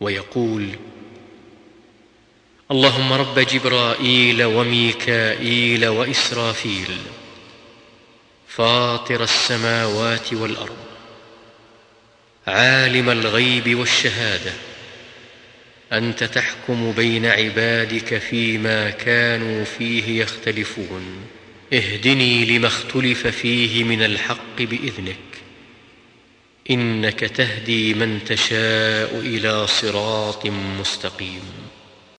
ويقول اللهم رب جبرائيل وميكائيل وإسرافيل فاطر السماوات والأرض عالم الغيب والشهادة أنت تحكم بين عبادك فيما كانوا فيه يختلفون اهدني لما اختلف فيه من الحق بإذنك. إنك تهدي من تشاء إلى صراط مستقيم.